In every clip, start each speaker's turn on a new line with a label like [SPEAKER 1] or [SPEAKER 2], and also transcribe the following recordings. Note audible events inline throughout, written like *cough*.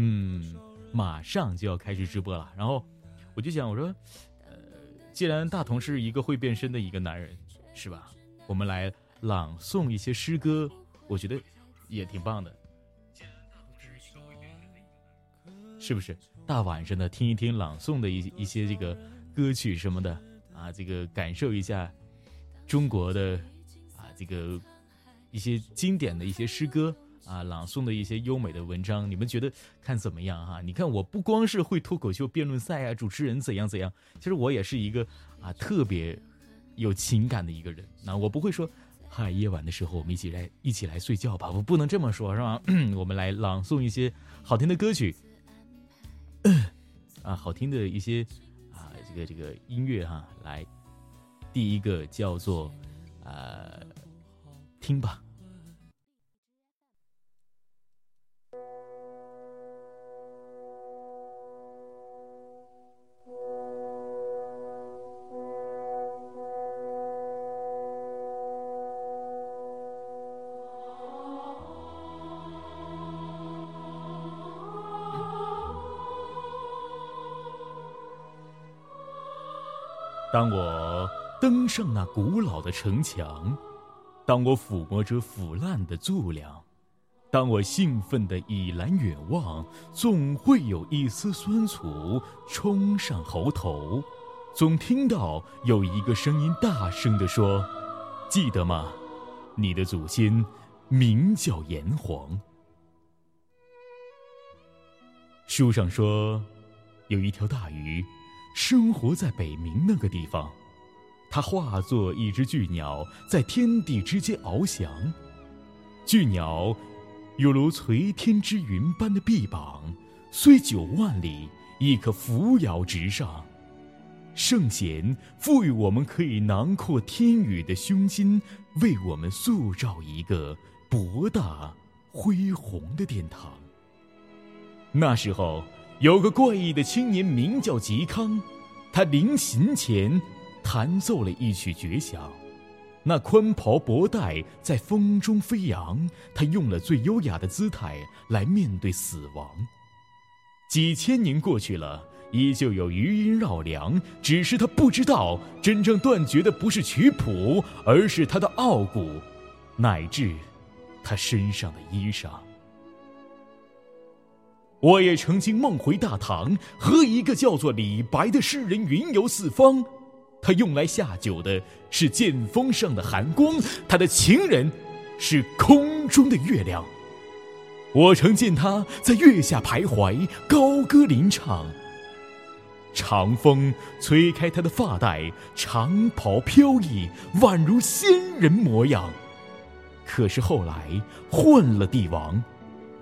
[SPEAKER 1] 嗯，马上就要开始直播了。然后我就想，我说，呃，既然大同是一个会变身的一个男人，是吧？我们来朗诵一些诗歌，我觉得也挺棒的。是不是大晚上的听一听朗诵的一一些这个歌曲什么的啊？这个感受一下中国的啊这个一些经典的一些诗歌啊，朗诵的一些优美的文章，你们觉得看怎么样哈？你看我不光是会脱口秀辩论赛啊，主持人怎样怎样，其实我也是一个啊特别有情感的一个人。那我不会说，嗨，夜晚的时候我们一起来一起来睡觉吧，我不能这么说，是吧？*clears throat* 我们来朗诵一些好听的歌曲。*coughs* 啊，好听的一些啊，这个这个音乐哈，来，第一个叫做呃，听吧。当我登上那古老的城墙，当我抚摸着腐烂的柱梁，当我兴奋地倚栏远望，总会有一丝酸楚冲上喉头，总听到有一个声音大声地说：“记得吗？你的祖先名叫炎黄。”书上说，有一条大鱼。生活在北冥那个地方，它化作一只巨鸟，在天地之间翱翔。巨鸟有如垂天之云般的臂膀，虽九万里，亦可扶摇直上。圣贤赋予我们可以囊括天宇的胸襟，为我们塑造一个博大恢宏的殿堂。那时候。有个怪异的青年，名叫嵇康，他临行前弹奏了一曲绝响，那宽袍博带在风中飞扬，他用了最优雅的姿态来面对死亡。几千年过去了，依旧有余音绕梁，只是他不知道，真正断绝的不是曲谱，而是他的傲骨，乃至他身上的衣裳。我也曾经梦回大唐，和一个叫做李白的诗人云游四方。他用来下酒的是剑锋上的寒光，他的情人是空中的月亮。我曾见他在月下徘徊，高歌吟唱。长风吹开他的发带，长袍飘逸，宛如仙人模样。可是后来换了帝王。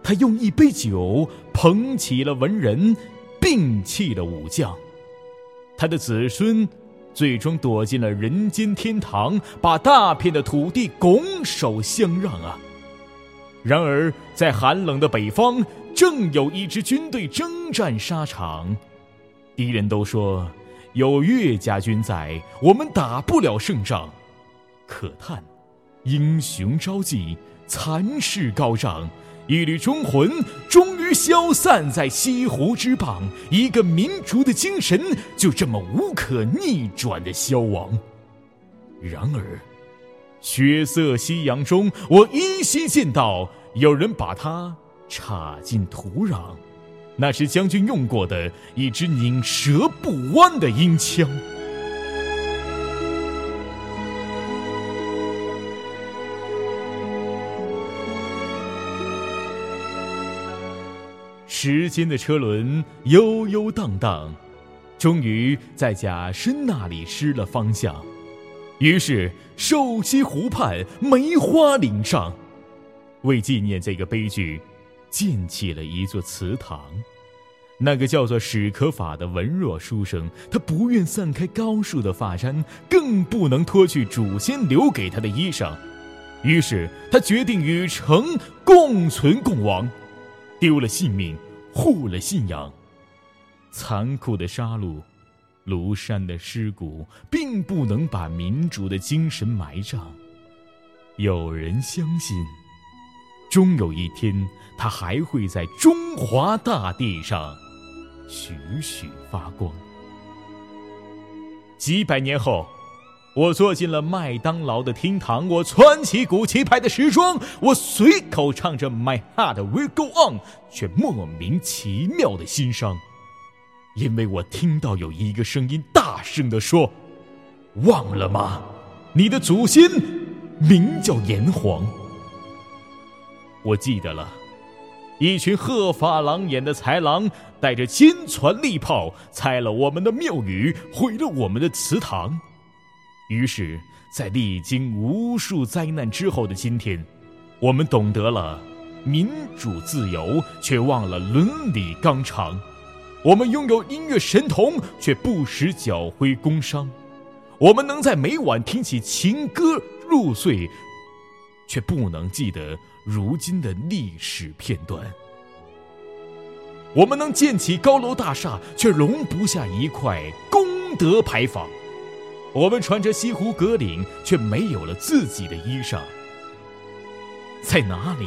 [SPEAKER 1] 他用一杯酒捧起了文人，摒弃了武将。他的子孙最终躲进了人间天堂，把大片的土地拱手相让啊！然而，在寒冷的北方，正有一支军队征战沙场。敌人都说有岳家军在，我们打不了胜仗。可叹，英雄招妓，残势高涨。一缕忠魂终于消散在西湖之畔，一个民族的精神就这么无可逆转的消亡。然而，血色夕阳中，我依稀见到有人把它插进土壤，那是将军用过的一支拧舌不弯的鹰枪。时间的车轮悠悠荡荡，终于在贾深那里失了方向。于是，瘦西湖畔梅花岭上，为纪念这个悲剧，建起了一座祠堂。那个叫做史可法的文弱书生，他不愿散开高树的发簪，更不能脱去祖先留给他的衣裳。于是，他决定与城共存共亡，丢了性命。护了信仰，残酷的杀戮，庐山的尸骨，并不能把民主的精神埋葬。有人相信，终有一天，它还会在中华大地上徐徐发光。几百年后，我坐进了麦当劳的厅堂，我穿起古奇牌的时装，我随口唱着 “My heart will go on”，却莫名其妙的心伤，因为我听到有一个声音大声地说：“忘了吗？你的祖先名叫炎黄。”我记得了，一群鹤发狼眼的豺狼带着坚船利炮，拆了我们的庙宇，毁了我们的祠堂。于是，在历经无数灾难之后的今天，我们懂得了民主自由，却忘了伦理纲常；我们拥有音乐神童，却不识缴回工商；我们能在每晚听起情歌入睡，却不能记得。如今的历史片段，我们能建起高楼大厦，却容不下一块功德牌坊；我们穿着西湖革领，却没有了自己的衣裳。在哪里？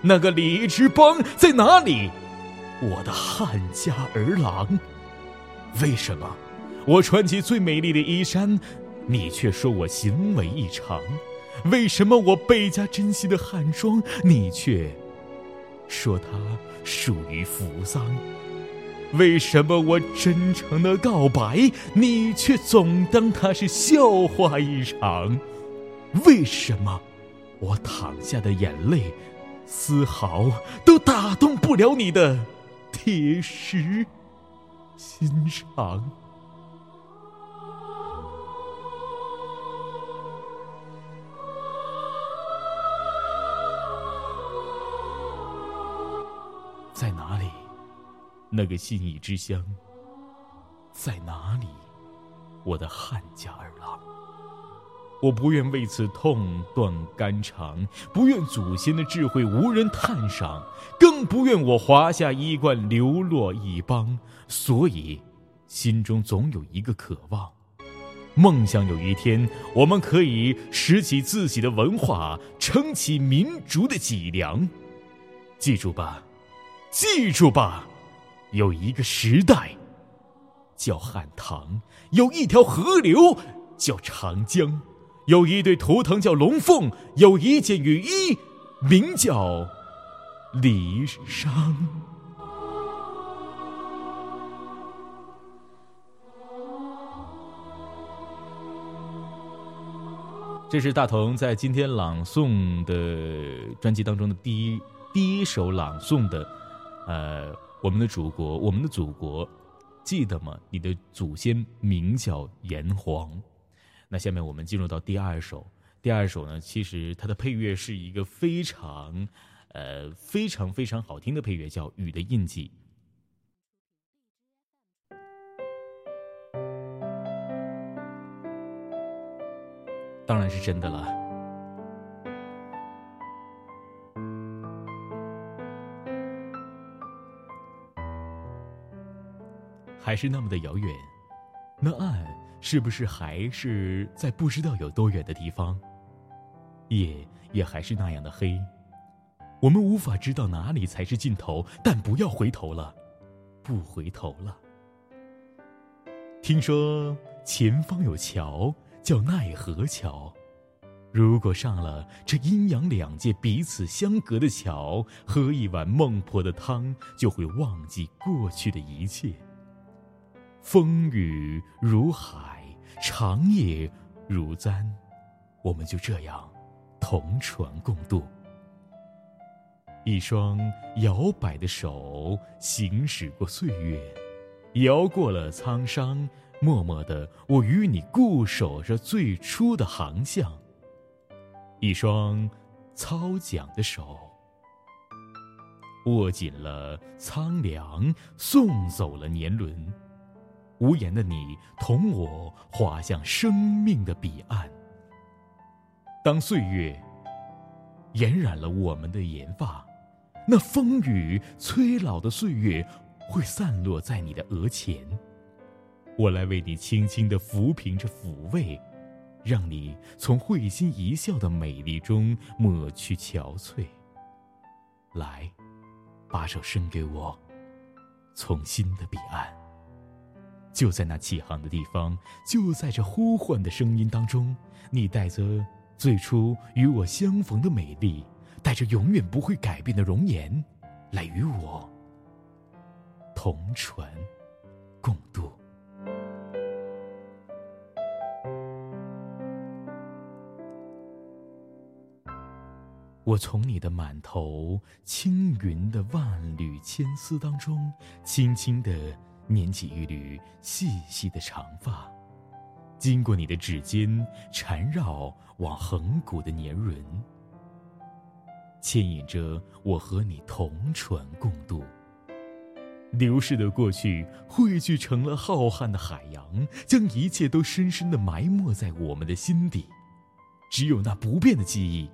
[SPEAKER 1] 那个礼仪之邦在哪里？我的汉家儿郎，为什么我穿起最美丽的衣衫，你却说我行为异常？为什么我倍加珍惜的汉装，你却说它属于扶桑？为什么我真诚的告白，你却总当它是笑话一场？为什么我淌下的眼泪，丝毫都打动不了你的铁石心肠？那个信义之乡？在哪里，我的汉家儿郎？我不愿为此痛断肝肠，不愿祖先的智慧无人探赏，更不愿我华夏衣冠流落异邦。所以，心中总有一个渴望，梦想有一天我们可以拾起自己的文化，撑起民族的脊梁。记住吧。记住吧，有一个时代叫汉唐，有一条河流叫长江，有一对图腾叫龙凤，有一件雨衣名叫离殇。这是大同在今天朗诵的专辑当中的第一第一首朗诵的。呃，我们的祖国，我们的祖国，记得吗？你的祖先名叫炎黄。那下面我们进入到第二首，第二首呢，其实它的配乐是一个非常，呃，非常非常好听的配乐，叫《雨的印记》。当然是真的了。还是那么的遥远，那岸是不是还是在不知道有多远的地方？夜也还是那样的黑，我们无法知道哪里才是尽头，但不要回头了，不回头了。听说前方有桥，叫奈何桥。如果上了这阴阳两界彼此相隔的桥，喝一碗孟婆的汤，就会忘记过去的一切。风雨如海，长夜如簪，我们就这样同船共渡。一双摇摆的手，行驶过岁月，摇过了沧桑。默默的，我与你固守着最初的航向。一双操桨的手，握紧了苍凉，送走了年轮。无言的你，同我划向生命的彼岸。当岁月染染了我们的银发，那风雨催老的岁月会散落在你的额前。我来为你轻轻的抚平着抚慰，让你从会心一笑的美丽中抹去憔悴。来，把手伸给我，从心的彼岸。就在那起航的地方，就在这呼唤的声音当中，你带着最初与我相逢的美丽，带着永远不会改变的容颜，来与我同船共渡。我从你的满头青云的万缕千丝当中，轻轻地捻起一缕细细的长发，经过你的指尖缠绕往横骨的年轮，牵引着我和你同船共渡。流逝的过去汇聚成了浩瀚的海洋，将一切都深深的埋没在我们的心底，只有那不变的记忆。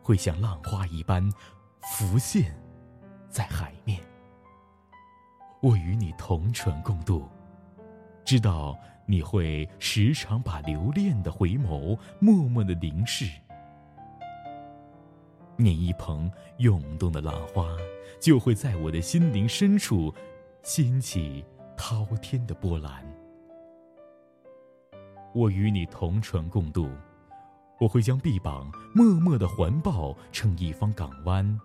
[SPEAKER 1] 会像浪花一般浮现在海面。我与你同船共渡，知道你会时常把留恋的回眸默默的凝视。念一捧涌动的浪花，就会在我的心灵深处掀起滔天的波澜。我与你同船共渡。我会将臂膀默默的环抱成一方港湾，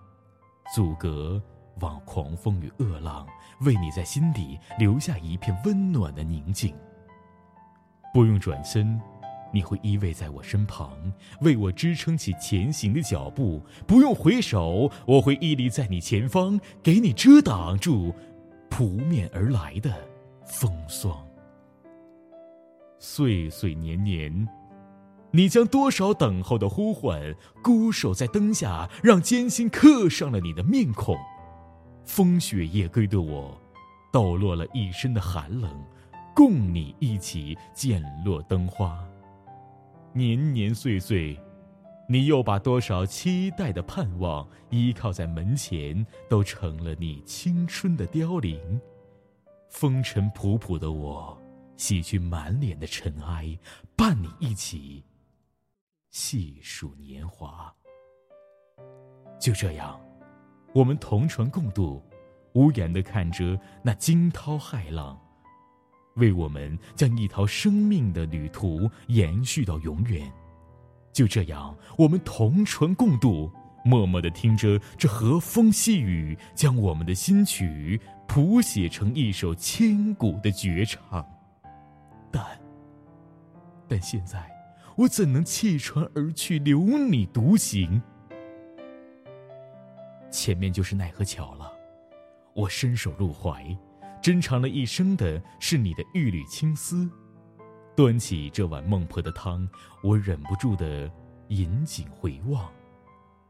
[SPEAKER 1] 阻隔望狂风与恶浪，为你在心底留下一片温暖的宁静。不用转身，你会依偎在我身旁，为我支撑起前行的脚步；不用回首，我会屹立在你前方，给你遮挡住扑面而来的风霜。岁岁年年。你将多少等候的呼唤，孤守在灯下，让艰辛刻上了你的面孔。风雪夜归的我，抖落了一身的寒冷，共你一起渐落灯花。年年岁岁，你又把多少期待的盼望依靠在门前，都成了你青春的凋零。风尘仆仆的我，洗去满脸的尘埃，伴你一起。细数年华，就这样，我们同船共渡，无言的看着那惊涛骇浪，为我们将一条生命的旅途延续到永远。就这样，我们同船共渡，默默的听着这和风细雨，将我们的心曲谱写成一首千古的绝唱。但，但现在。我怎能弃船而去，留你独行？前面就是奈何桥了，我伸手入怀，珍藏了一生的是你的玉缕青丝。端起这碗孟婆的汤，我忍不住的引颈回望，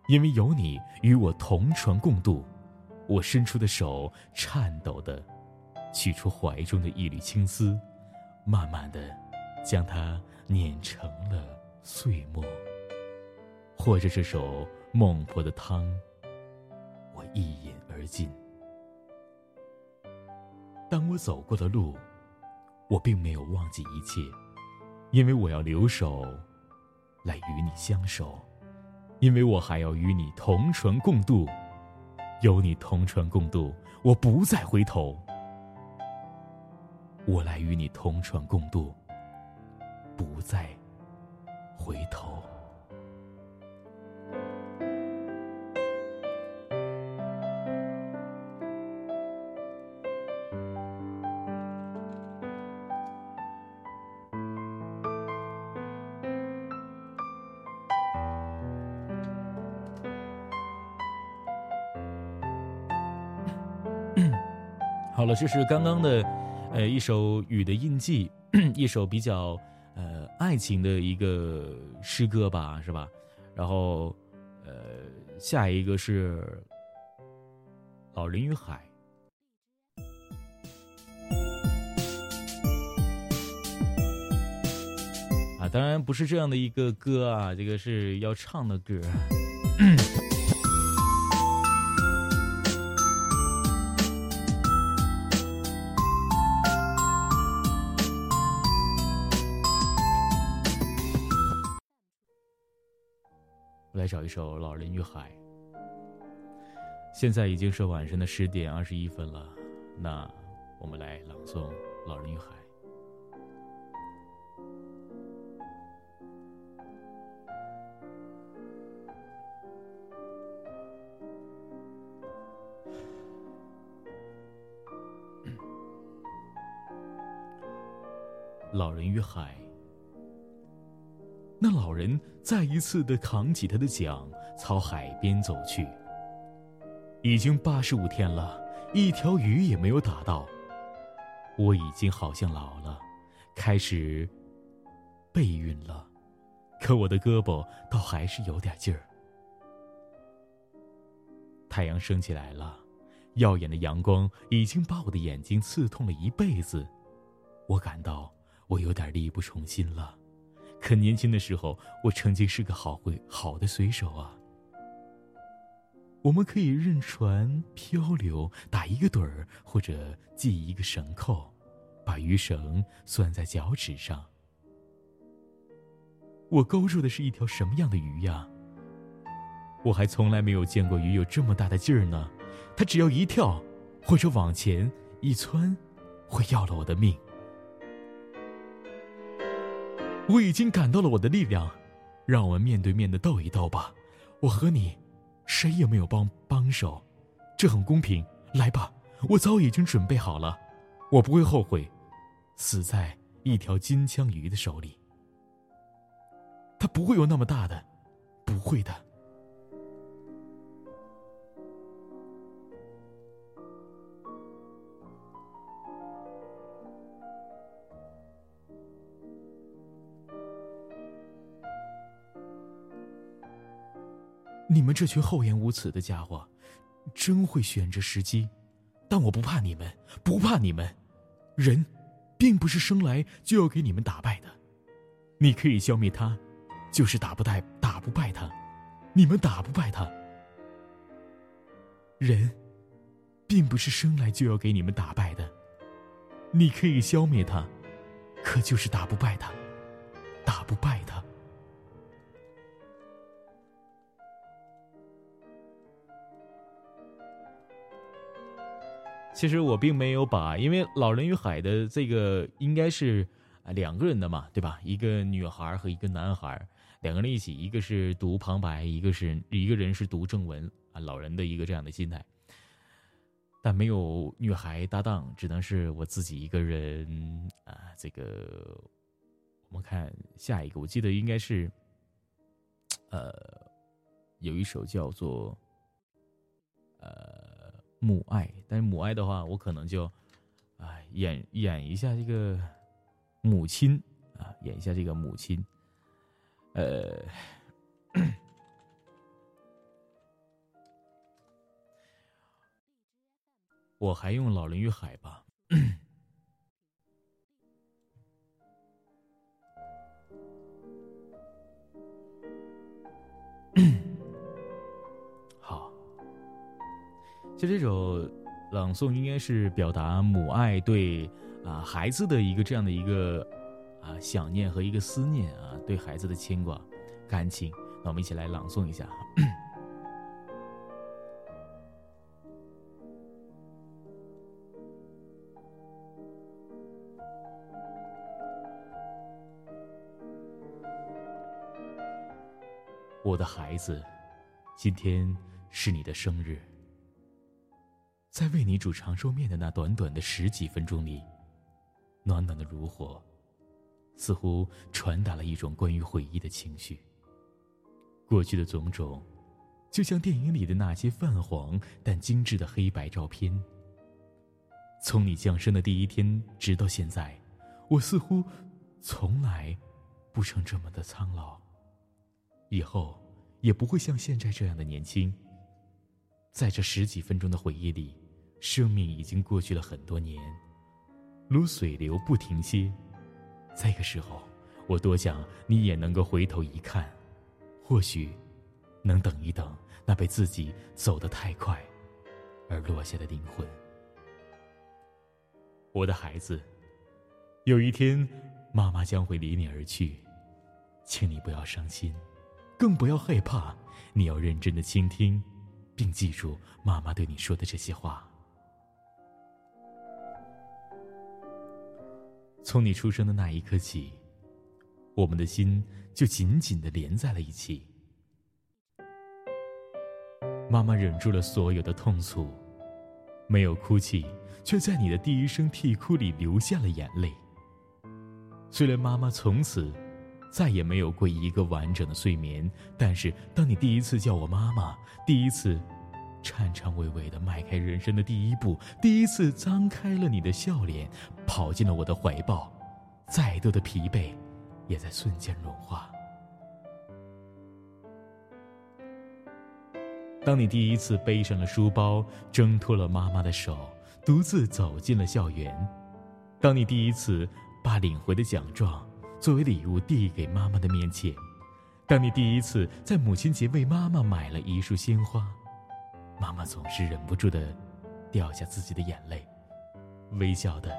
[SPEAKER 1] 因为有你与我同船共渡。我伸出的手颤抖的取出怀中的一缕青丝，慢慢的将它。碾成了碎末，或者这首孟婆的汤，我一饮而尽。当我走过的路，我并没有忘记一切，因为我要留守，来与你相守，因为我还要与你同船共渡，有你同船共渡，我不再回头。我来与你同船共渡。不再回头。好了，这是刚刚的，呃，一首《雨的印记》，*coughs* 一首比较。呃，爱情的一个诗歌吧，是吧？然后，呃，下一个是《老人与海》啊，当然不是这样的一个歌啊，这个是要唱的歌。一首《老人与海》。现在已经是晚上的十点二十一分了，那我们来朗诵《老人与海》。老人与海。那老人再一次的扛起他的桨，朝海边走去。已经八十五天了，一条鱼也没有打到。我已经好像老了，开始备孕了，可我的胳膊倒还是有点劲儿。太阳升起来了，耀眼的阳光已经把我的眼睛刺痛了一辈子，我感到。我有点力不从心了，可年轻的时候，我曾经是个好会好的水手啊。我们可以任船漂流，打一个盹儿，或者系一个绳扣，把鱼绳拴在脚趾上。我勾住的是一条什么样的鱼呀？我还从来没有见过鱼有这么大的劲儿呢。它只要一跳，或者往前一窜，会要了我的命。我已经感到了我的力量，让我们面对面的斗一斗吧。我和你，谁也没有帮帮手，这很公平。来吧，我早已经准备好了，我不会后悔，死在一条金枪鱼的手里。它不会有那么大的，不会的。你们这群厚颜无耻的家伙，真会选择时机。但我不怕你们，不怕你们。人，并不是生来就要给你们打败的。你可以消灭他，就是打不败打不败他。你们打不败他。人，并不是生来就要给你们打败的。你可以消灭他，可就是打不败他，打不败他。其实我并没有把，因为《老人与海》的这个应该是两个人的嘛，对吧？一个女孩和一个男孩，两个人一起，一个是读旁白，一个是一个人是读正文啊。老人的一个这样的心态，但没有女孩搭档，只能是我自己一个人啊。这个我们看下一个，我记得应该是呃有一首叫做呃。母爱，但是母爱的话，我可能就，啊，演演一下这个母亲啊，演一下这个母亲，呃，我还用《老人与海》吧。就这首朗诵，应该是表达母爱对啊孩子的一个这样的一个啊想念和一个思念啊，对孩子的牵挂感情。那我们一起来朗诵一下。*clears throat* 我的孩子，今天是你的生日。在为你煮长寿面的那短短的十几分钟里，暖暖的炉火，似乎传达了一种关于回忆的情绪。过去的种种，就像电影里的那些泛黄但精致的黑白照片。从你降生的第一天直到现在，我似乎从来不曾这么的苍老，以后也不会像现在这样的年轻。在这十几分钟的回忆里。生命已经过去了很多年，如水流不停歇。这个时候，我多想你也能够回头一看，或许能等一等那被自己走得太快而落下的灵魂。我的孩子，有一天，妈妈将会离你而去，请你不要伤心，更不要害怕。你要认真的倾听，并记住妈妈对你说的这些话。从你出生的那一刻起，我们的心就紧紧的连在了一起。妈妈忍住了所有的痛楚，没有哭泣，却在你的第一声啼哭里流下了眼泪。虽然妈妈从此再也没有过一个完整的睡眠，但是当你第一次叫我妈妈，第一次颤颤巍巍的迈开人生的第一步，第一次张开了你的笑脸，跑进了我的怀抱，再多的疲惫，也在瞬间融化。当你第一次背上了书包，挣脱了妈妈的手，独自走进了校园；当你第一次把领回的奖状作为礼物递给妈妈的面前；当你第一次在母亲节为妈妈买了一束鲜花，妈妈总是忍不住的掉下自己的眼泪，微笑的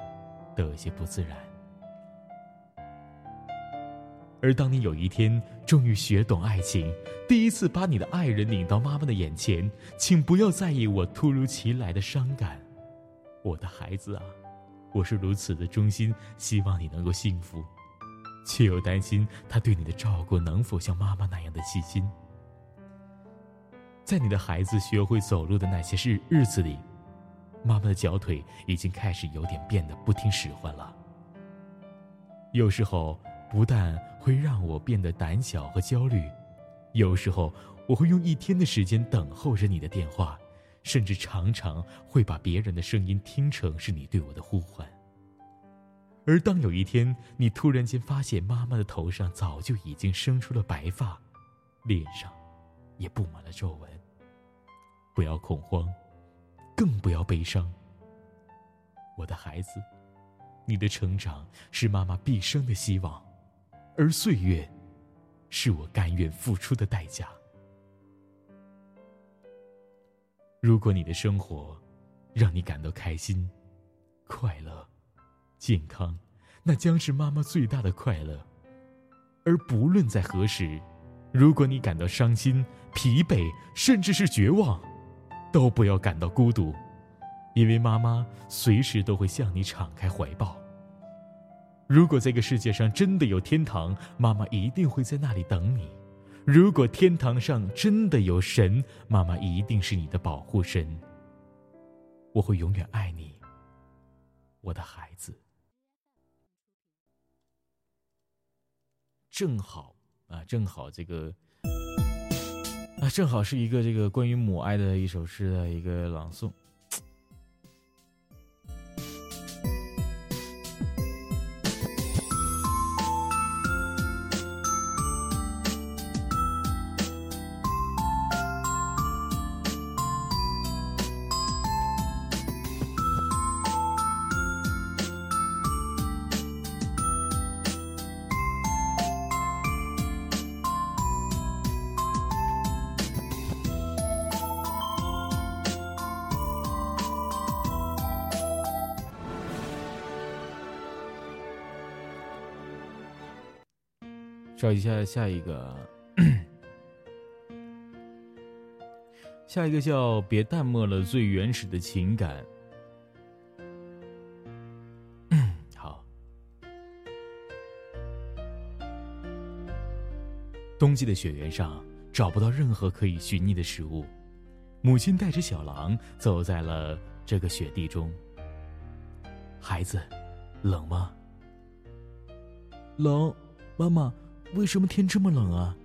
[SPEAKER 1] 都有些不自然。而当你有一天终于学懂爱情，第一次把你的爱人领到妈妈的眼前，请不要在意我突如其来的伤感，我的孩子啊，我是如此的衷心希望你能够幸福，却又担心他对你的照顾能否像妈妈那样的细心。在你的孩子学会走路的那些日日子里，妈妈的脚腿已经开始有点变得不听使唤了，有时候。不但会让我变得胆小和焦虑，有时候我会用一天的时间等候着你的电话，甚至常常会把别人的声音听成是你对我的呼唤。而当有一天你突然间发现妈妈的头上早就已经生出了白发，脸上也布满了皱纹，不要恐慌，更不要悲伤，我的孩子，你的成长是妈妈毕生的希望。而岁月，是我甘愿付出的代价。如果你的生活让你感到开心、快乐、健康，那将是妈妈最大的快乐。而不论在何时，如果你感到伤心、疲惫，甚至是绝望，都不要感到孤独，因为妈妈随时都会向你敞开怀抱。如果这个世界上真的有天堂，妈妈一定会在那里等你；如果天堂上真的有神，妈妈一定是你的保护神。我会永远爱你，我的孩子。正好啊，正好这个啊，正好是一个这个关于母爱的一首诗的一个朗诵。一下下一个，下一个叫“别淡漠了最原始的情感”。好，冬季的雪原上找不到任何可以寻觅的食物，母亲带着小狼走在了这个雪地中。孩子，冷吗？
[SPEAKER 2] 冷，妈妈。为什么天这么冷啊？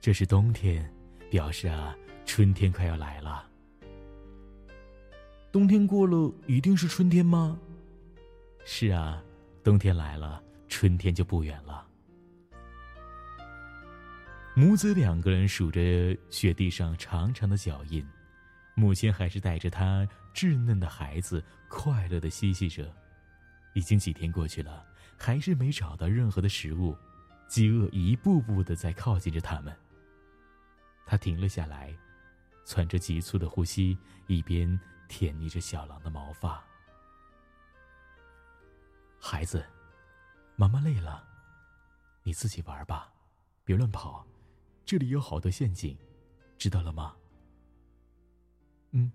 [SPEAKER 1] 这是冬天，表示啊，春天快要来了。
[SPEAKER 2] 冬天过了，一定是春天吗？
[SPEAKER 1] 是啊，冬天来了，春天就不远了。母子两个人数着雪地上长长的脚印，母亲还是带着她稚嫩的孩子，快乐的嬉戏着。已经几天过去了，还是没找到任何的食物。饥饿一步步的在靠近着他们。他停了下来，喘着急促的呼吸，一边舔舐着小狼的毛发。孩子，妈妈累了，你自己玩吧，别乱跑，这里有好多陷阱，知道了吗？
[SPEAKER 2] 嗯，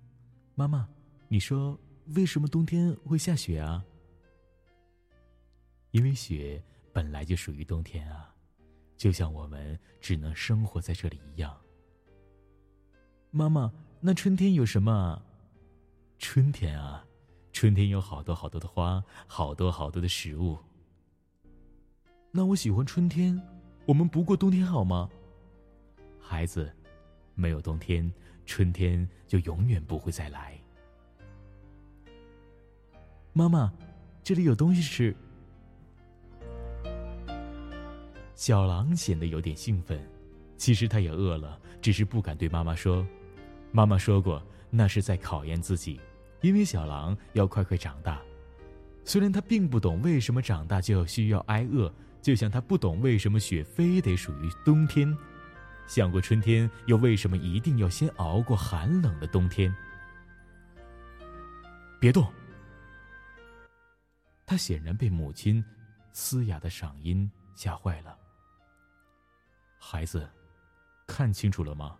[SPEAKER 2] 妈妈，你说为什么冬天会下雪啊？
[SPEAKER 1] 因为雪本来就属于冬天啊，就像我们只能生活在这里一样。
[SPEAKER 2] 妈妈，那春天有什么？
[SPEAKER 1] 春天啊，春天有好多好多的花，好多好多的食物。
[SPEAKER 2] 那我喜欢春天，我们不过冬天好吗？
[SPEAKER 1] 孩子，没有冬天，春天就永远不会再来。
[SPEAKER 2] 妈妈，这里有东西吃。
[SPEAKER 1] 小狼显得有点兴奋，其实他也饿了，只是不敢对妈妈说。妈妈说过，那是在考验自己，因为小狼要快快长大。虽然他并不懂为什么长大就要需要挨饿，就像他不懂为什么雪非得属于冬天，想过春天又为什么一定要先熬过寒冷的冬天。别动！他显然被母亲嘶哑的嗓音吓坏了。孩子，看清楚了吗？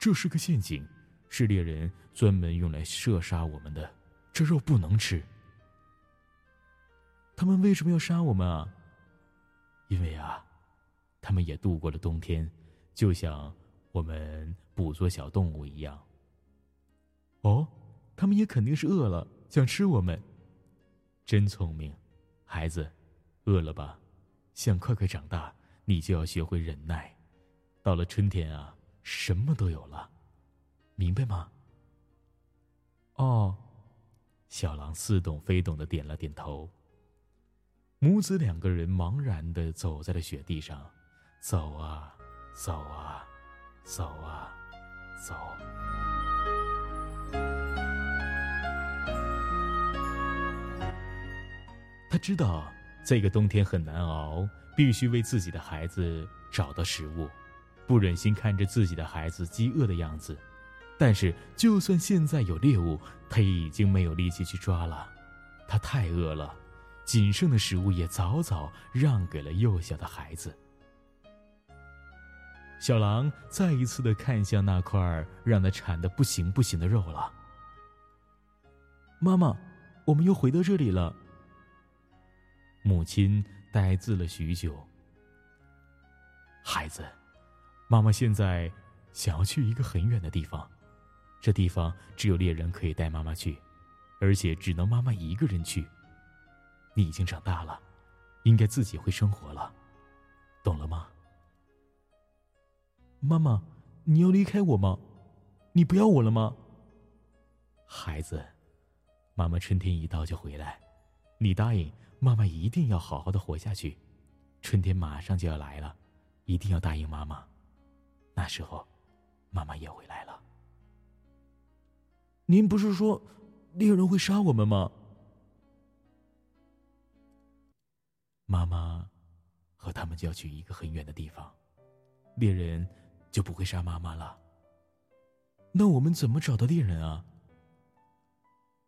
[SPEAKER 1] 这是个陷阱。是猎人专门用来射杀我们的，这肉不能吃。
[SPEAKER 2] 他们为什么要杀我们啊？
[SPEAKER 1] 因为啊，他们也度过了冬天，就像我们捕捉小动物一样。
[SPEAKER 2] 哦，他们也肯定是饿了，想吃我们。
[SPEAKER 1] 真聪明，孩子，饿了吧？想快快长大，你就要学会忍耐。到了春天啊，什么都有了。明白吗？
[SPEAKER 2] 哦，
[SPEAKER 1] 小狼似懂非懂的点了点头。母子两个人茫然的走在了雪地上，走啊，走啊，走啊，走。他知道这个冬天很难熬，必须为自己的孩子找到食物，不忍心看着自己的孩子饥饿的样子。但是，就算现在有猎物，他已经没有力气去抓了。他太饿了，仅剩的食物也早早让给了幼小的孩子。小狼再一次的看向那块让他馋的不行不行的肉了。
[SPEAKER 2] 妈妈，我们又回到这里了。
[SPEAKER 1] 母亲呆滞了许久。孩子，妈妈现在想要去一个很远的地方。这地方只有猎人可以带妈妈去，而且只能妈妈一个人去。你已经长大了，应该自己会生活了，懂了吗？
[SPEAKER 2] 妈妈，你要离开我吗？你不要我了吗？
[SPEAKER 1] 孩子，妈妈春天一到就回来，你答应妈妈一定要好好的活下去。春天马上就要来了，一定要答应妈妈，那时候，妈妈也回来了。
[SPEAKER 2] 您不是说猎人会杀我们吗？
[SPEAKER 1] 妈妈和他们就要去一个很远的地方，猎人就不会杀妈妈了。
[SPEAKER 2] 那我们怎么找到猎人啊？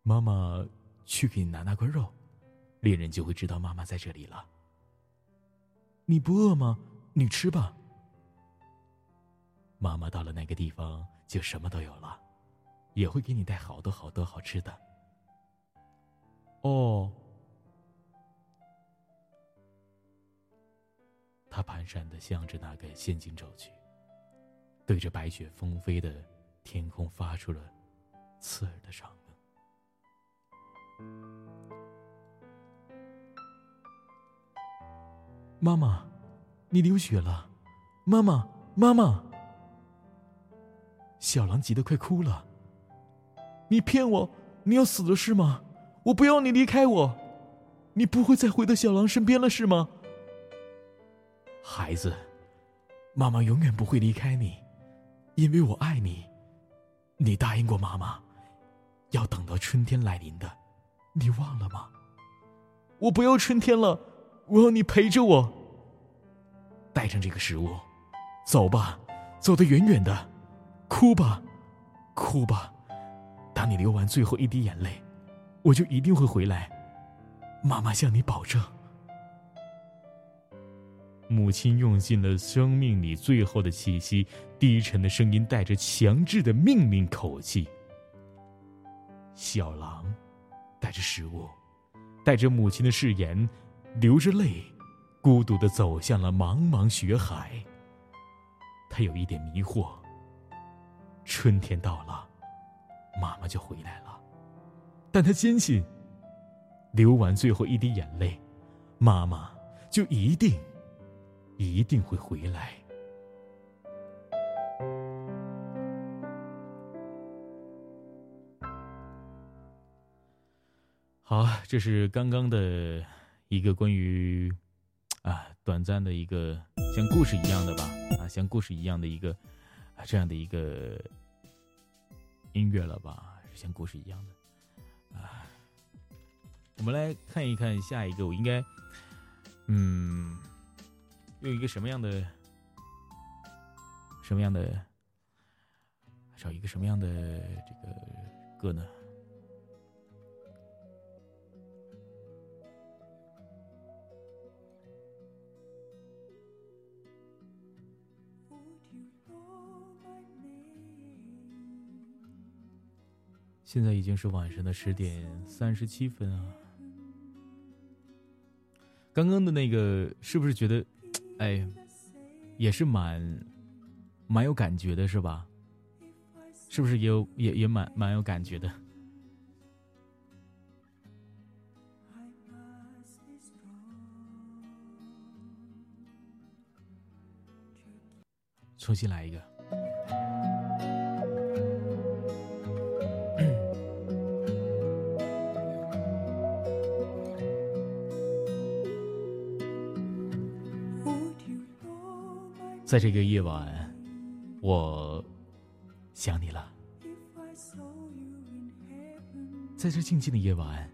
[SPEAKER 1] 妈妈去给你拿那块肉，猎人就会知道妈妈在这里了。
[SPEAKER 2] 你不饿吗？你吃吧。
[SPEAKER 1] 妈妈到了那个地方，就什么都有了。也会给你带好多好多好吃的。
[SPEAKER 2] 哦，
[SPEAKER 1] 他蹒跚的向着那个陷阱走去，对着白雪纷飞的天空发出了刺耳的嗓
[SPEAKER 2] 音。妈妈，你流血了！妈妈，妈妈！小狼急得快哭了。你骗我！你要死了是吗？我不要你离开我，你不会再回到小狼身边了是吗？
[SPEAKER 1] 孩子，妈妈永远不会离开你，因为我爱你。你答应过妈妈，要等到春天来临的，你忘了吗？
[SPEAKER 2] 我不要春天了，我要你陪着我。
[SPEAKER 1] 带上这个食物，走吧，走得远远的，哭吧，哭吧。当你流完最后一滴眼泪，我就一定会回来。妈妈向你保证。母亲用尽了生命里最后的气息，低沉的声音带着强制的命令口气。小狼带着食物，带着母亲的誓言，流着泪，孤独的走向了茫茫雪海。他有一点迷惑。春天到了，妈妈就回来了，但他坚信，流完最后一滴眼泪，妈妈就一定，一定会回来。好，这是刚刚的一个关于啊短暂的一个像故事一样的吧啊像故事一样的一个这样的一个音乐了吧，像故事一样的啊。我们来看一看下一个，我应该嗯用一个什么样的什么样的找一个什么样的这个歌呢？现在已经是晚上的十点三十七分啊！刚刚的那个是不是觉得，哎，也是蛮蛮有感觉的，是吧？是不是也有也也蛮蛮有感觉的？重新来一个。在这个夜晚，我想你了。在这静静的夜晚，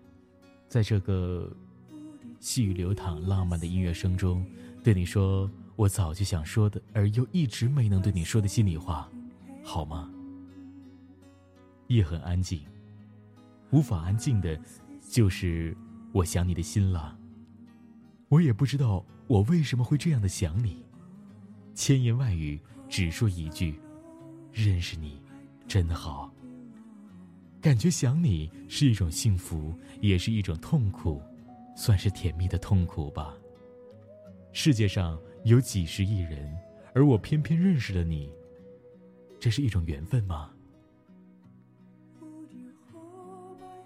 [SPEAKER 1] 在这个细雨流淌、浪漫的音乐声中，对你说我早就想说的，而又一直没能对你说的心里话，好吗？夜很安静，无法安静的，就是我想你的心了。我也不知道我为什么会这样的想你。千言万语，只说一句：认识你，真好。感觉想你是一种幸福，也是一种痛苦，算是甜蜜的痛苦吧。世界上有几十亿人，而我偏偏认识了你，这是一种缘分吗？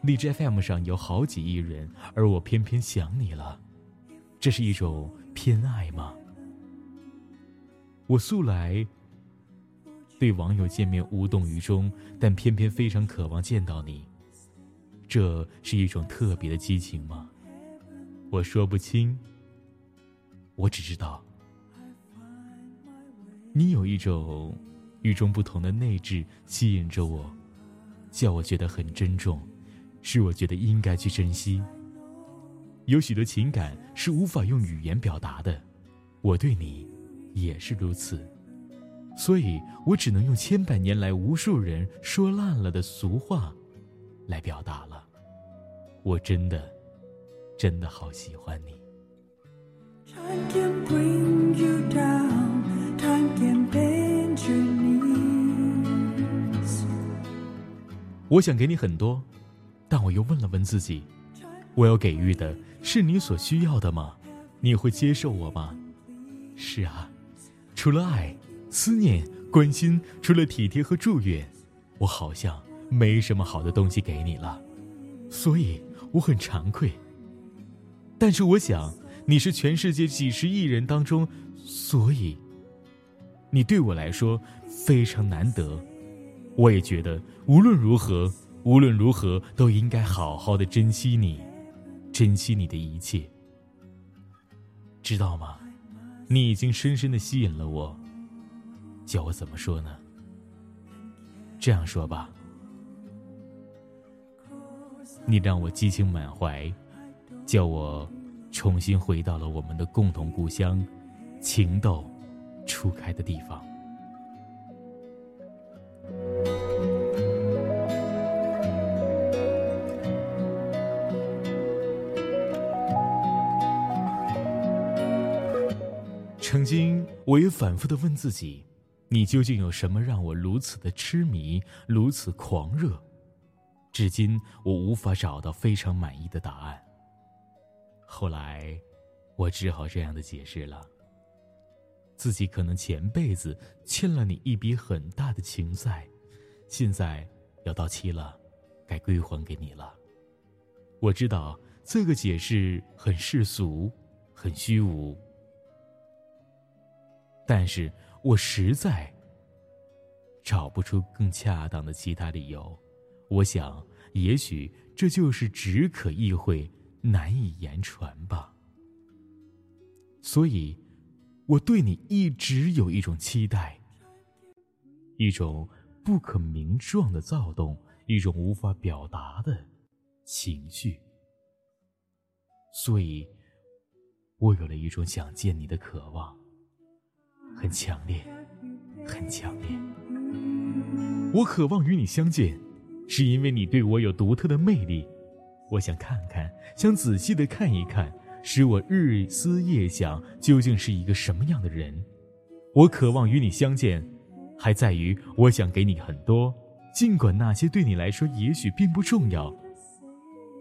[SPEAKER 1] 荔枝 FM 上有好几亿人，而我偏偏想你了，这是一种偏爱吗？我素来对网友见面无动于衷，但偏偏非常渴望见到你。这是一种特别的激情吗？我说不清。我只知道，你有一种与众不同的内质吸引着我，叫我觉得很珍重，是我觉得应该去珍惜。有许多情感是无法用语言表达的，我对你。也是如此，所以我只能用千百年来无数人说烂了的俗话，来表达了。我真的，真的好喜欢你。我想给你很多，但我又问了问自己：我要给予的是你所需要的吗？你会接受我吗？是啊。除了爱、思念、关心，除了体贴和祝愿，我好像没什么好的东西给你了，所以我很惭愧。但是我想，你是全世界几十亿人当中，所以你对我来说非常难得。我也觉得，无论如何，无论如何，都应该好好的珍惜你，珍惜你的一切，知道吗？你已经深深的吸引了我，叫我怎么说呢？这样说吧，你让我激情满怀，叫我重新回到了我们的共同故乡，情窦初开的地方。曾经，我也反复的问自己：，你究竟有什么让我如此的痴迷，如此狂热？至今我无法找到非常满意的答案。后来，我只好这样的解释了：自己可能前辈子欠了你一笔很大的情债，现在要到期了，该归还给你了。我知道这个解释很世俗，很虚无，但是我实在找不出更恰当的其他理由。我想，也许这就是只可意会，难以言传吧。所以，我对你一直有一种期待，一种不可名状的躁动，一种无法表达的情绪。所以，我有了一种想见你的渴望，很强烈，很强烈。我渴望与你相见。是因为你对我有独特的魅力，我想看看，想仔细的看一看，使我日思夜想，究竟是一个什么样的人。我渴望与你相见，还在于我想给你很多，尽管那些对你来说也许并不重要，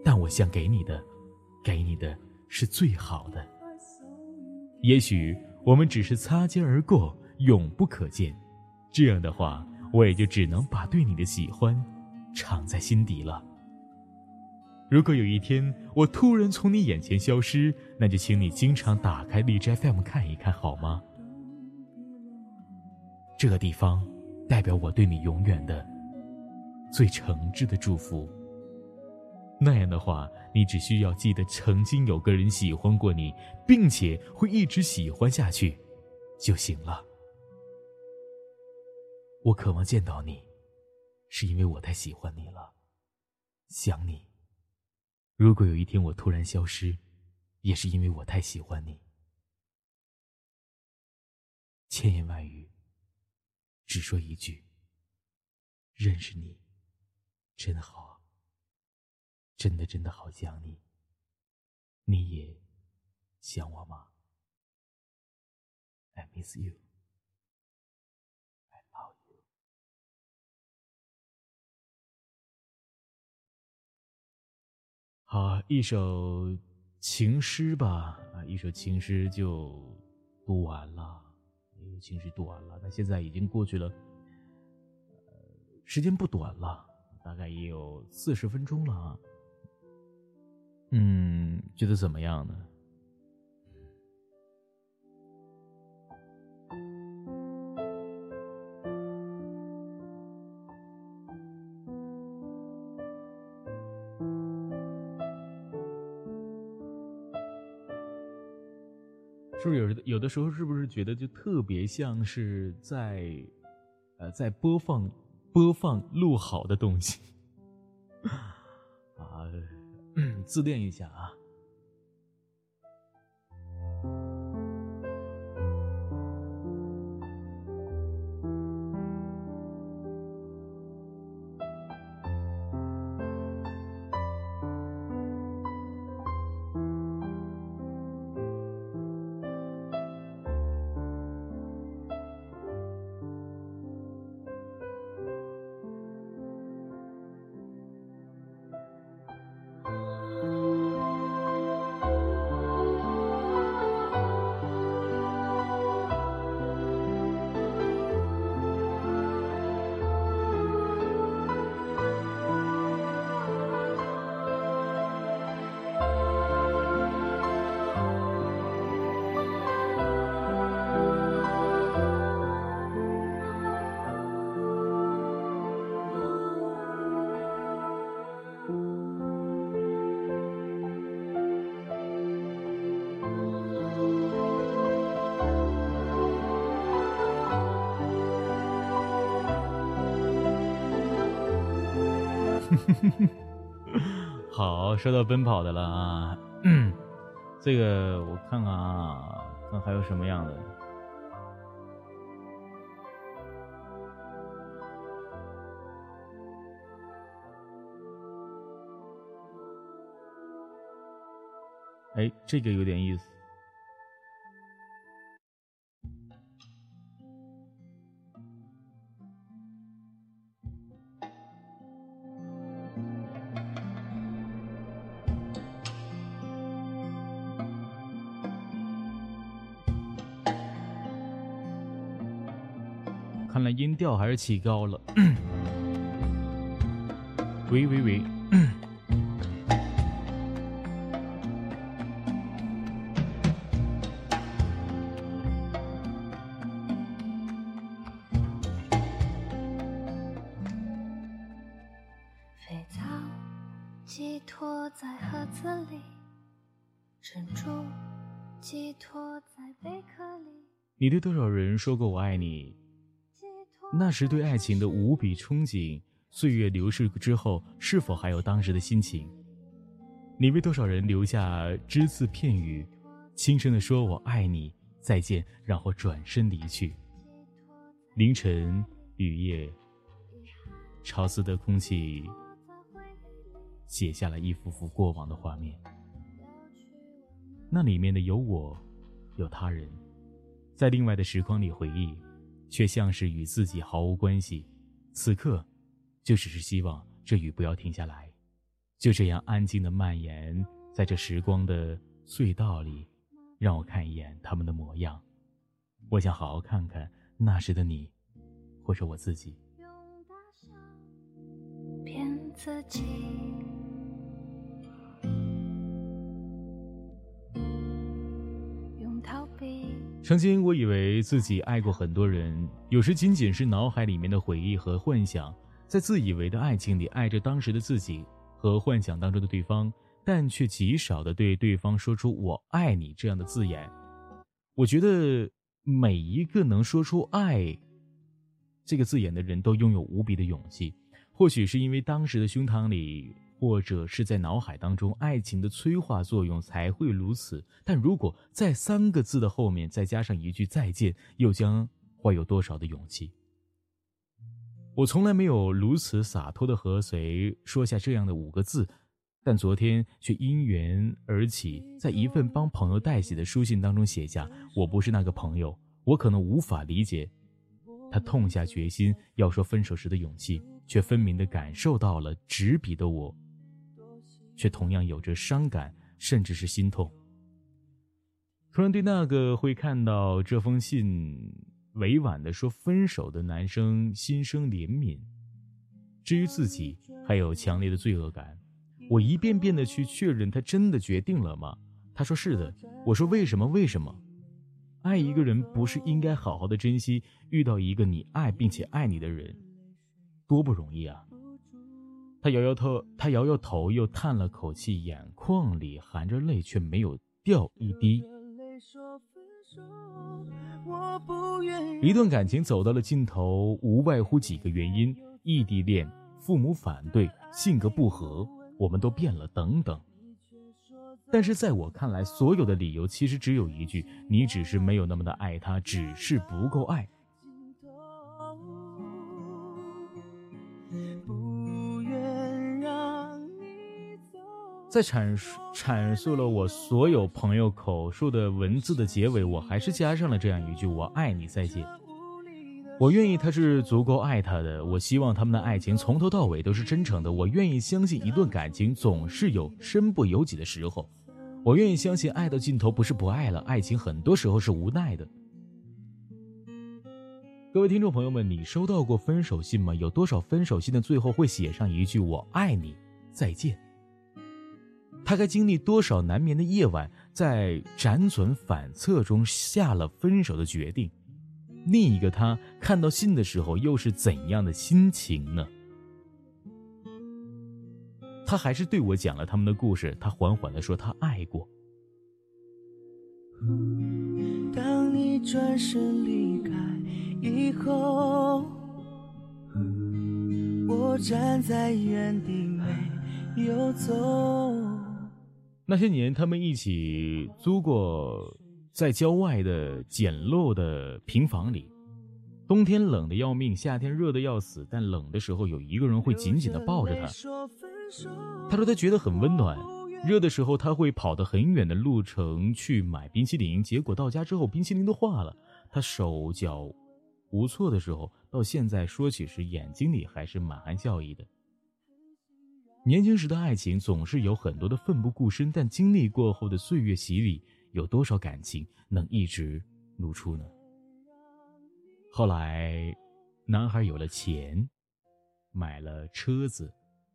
[SPEAKER 1] 但我想给你的，给你的是最好的。也许我们只是擦肩而过，永不可见，这样的话，我也就只能把对你的喜欢。藏在心底了。如果有一天我突然从你眼前消失，那就请你经常打开荔枝 FM 看一看，好吗？这个地方代表我对你永远的、最诚挚的祝福。那样的话，你只需要记得曾经有个人喜欢过你，并且会一直喜欢下去，就行了。我渴望见到你。是因为我太喜欢你了，想你。如果有一天我突然消失，也是因为我太喜欢你。千言万语，只说一句：认识你，真好。真的真的好想你。你也想我吗？I miss you。*laughs* 好，一首情诗吧，啊，一首情诗就读完了，一首情诗读完了。那现在已经过去了，时间不短了，大概也有四十分钟了啊。嗯，觉得怎么样呢？是不是有有的时候是不是觉得就特别像是在，呃，在播放播放录好的东西，自恋一下啊。说到奔跑的了啊，*clears throat* 这个我看看啊，看还有什么样的？哎，这个有点意思。调还是起高了。喂 *coughs* 喂喂！
[SPEAKER 3] 肥皂寄托在盒子里，珍珠寄托在贝壳里。
[SPEAKER 1] 你对多少人说过我爱你？那时对爱情的无比憧憬，岁月流逝之后，是否还有当时的心情？你为多少人留下只字片语，轻声的说我爱你，再见，然后转身离去。凌晨雨夜，潮湿的空气，写下了一幅幅过往的画面。那里面的有我，有他人，在另外的时光里回忆。却像是与自己毫无关系，此刻，就只是希望这雨不要停下来，就这样安静的蔓延在这时光的隧道里，让我看一眼他们的模样，我想好好看看那时的你，或者我自己。骗自己。曾经我以为自己爱过很多人，有时仅仅是脑海里面的回忆和幻想，在自以为的爱情里爱着当时的自己和幻想当中的对方，但却极少的对对方说出“我爱你”这样的字眼。我觉得每一个能说出“爱”这个字眼的人都拥有无比的勇气，或许是因为当时的胸膛里。或者是在脑海当中，爱情的催化作用才会如此。但如果在三个字的后面再加上一句再见，又将会有多少的勇气？我从来没有如此洒脱的和谁说下这样的五个字，但昨天却因缘而起，在一份帮朋友代写的书信当中写下：“我不是那个朋友，我可能无法理解他痛下决心要说分手时的勇气，却分明的感受到了执笔的我。”却同样有着伤感，甚至是心痛。突然对那个会看到这封信委婉的说分手的男生心生怜悯。至于自己，还有强烈的罪恶感。我一遍遍的去确认他真的决定了吗？他说是的。我说为什么？为什么？爱一个人不是应该好好的珍惜？遇到一个你爱并且爱你的人，多不容易啊！他摇摇头，他摇摇头，又叹了口气，眼眶里含着泪，却没有掉一滴。一段感情走到了尽头，无外乎几个原因：异地恋、父母反对、性格不合，我们都变了，等等。但是在我看来，所有的理由其实只有一句：你只是没有那么的爱他，只是不够爱。在阐述阐述了我所有朋友口述的文字的结尾，我还是加上了这样一句：“我爱你，再见。”我愿意他是足够爱他的，我希望他们的爱情从头到尾都是真诚的。我愿意相信一段感情总是有身不由己的时候，我愿意相信爱到尽头不是不爱了，爱情很多时候是无奈的。各位听众朋友们，你收到过分手信吗？有多少分手信的最后会写上一句“我爱你，再见”？他该经历多少难眠的夜晚，在辗转反侧中下了分手的决定？另一个他看到信的时候，又是怎样的心情呢？他还是对我讲了他们的故事。他缓缓的说：“他爱过。”当你转身离开以后，我站在原地没有走。那些年，他们一起租过在郊外的简陋的平房里，冬天冷的要命，夏天热的要死。但冷的时候，有一个人会紧紧的抱着他。他说他觉得很温暖。热的时候，他会跑得很远的路程去买冰淇淋，结果到家之后，冰淇淋都化了。他手脚无措的时候，到现在说起时，眼睛里还是满含笑意的。年轻时的爱情总是有很多的奋不顾身，但经历过后的岁月洗礼，有多少感情能一直露出呢？后来，男孩有了钱，买了车子、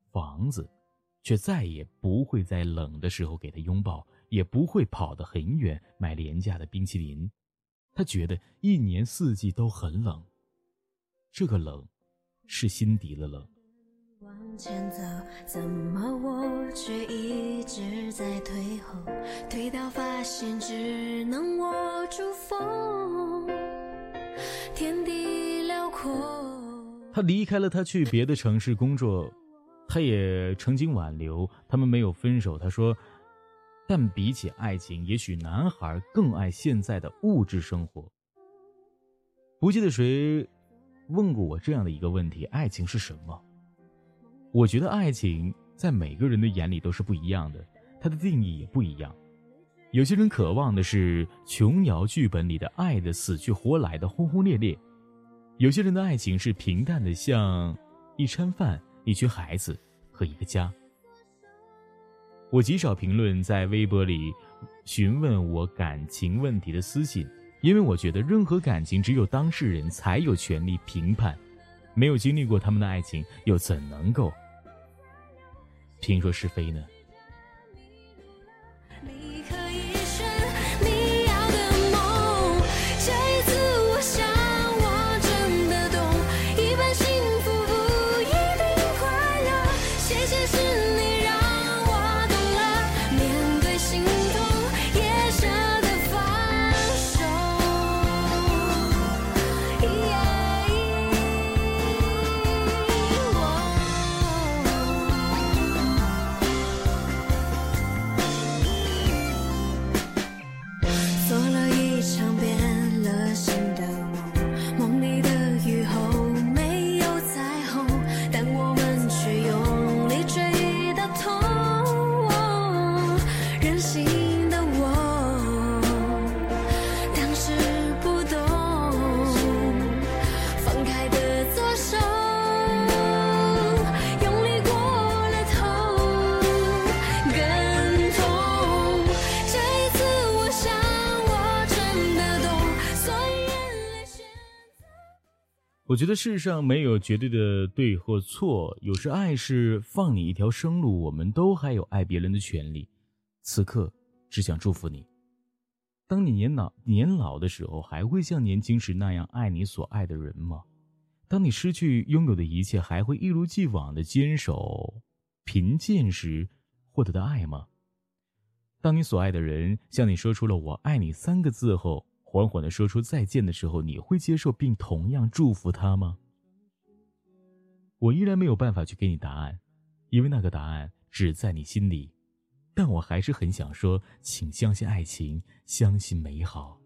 [SPEAKER 1] 房子，却再也不会在冷的时候给他拥抱，也不会跑得很远买廉价的冰淇淋。他觉得一年四季都很冷，这个冷是心底的冷。
[SPEAKER 4] 前走，怎么我却一直在退后？退到发现只能握住风，天地辽阔。
[SPEAKER 1] 他离开了，他去别的城市工作，他也曾经挽留，他们没有分手。他说。但比起爱情，也许男孩更爱现在的物质生活。不记得谁问过我这样的一个问题：爱情是什么？我觉得爱情在每个人的眼里都是不一样的，它的定义也不一样。有些人渴望的是琼瑶剧本里的爱的死去活来的轰轰烈烈，有些人的爱情是平淡的，像一餐饭、一群孩子和一个家。我极少评论在微博里询问我感情问题的私信，因为我觉得任何感情只有当事人才有权利评判，没有经历过他们的爱情，又怎能够听说是非呢？我觉得世上没有绝对的对或错，有时爱是放你一条生路，我们都还有爱别人的权利。此刻，只想祝福你。当你年老年老的时候，还会像年轻时那样爱你所爱的人吗？当你失去拥有的一切，还会一如既往的坚守贫贱时获得的爱吗？当你所爱的人向你说出了“我爱你”三个字后，缓缓的说出再见的时候，你会接受并同样祝福他吗？我依然没有办法去给你答案，因为那个答案只在你心里。但我还是很想说，请相信爱情，相信美好。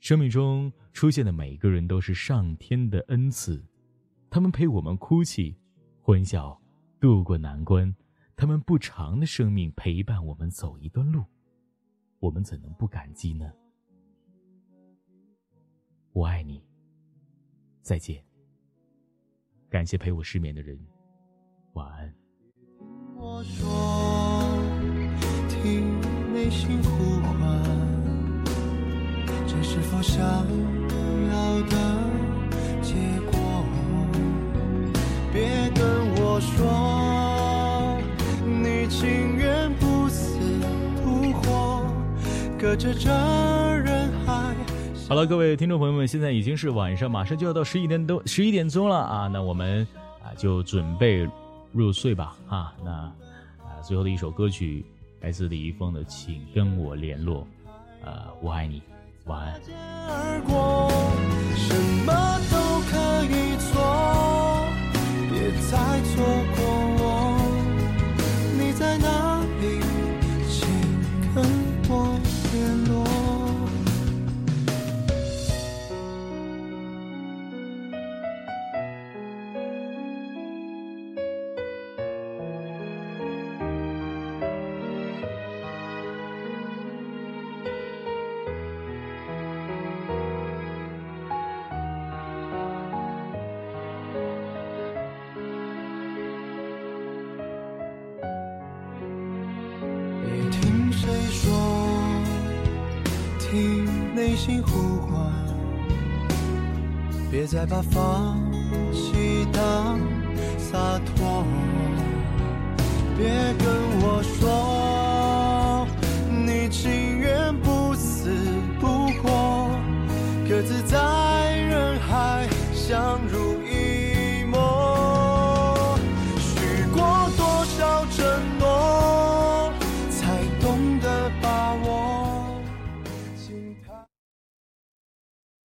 [SPEAKER 1] 生命中出现的每个人都是上天的恩赐，他们陪我们哭泣、欢笑、度过难关，他们不长的生命陪伴我们走一段路。我们怎能不感激呢？我爱你，再见。感谢陪我失眠的人，晚安。我说，听内心呼唤，这是否想要的结果？别跟我说，你隔着这人海。好了，各位听众朋友们，现在已经是晚上，马上就要到十一点多十一点钟了啊！那我们啊就准备入睡吧啊！那啊最后的一首歌曲来自李易峰的《请跟我联络》，呃，我爱你，晚安。什么都可以错，别再错过。
[SPEAKER 5] 在八方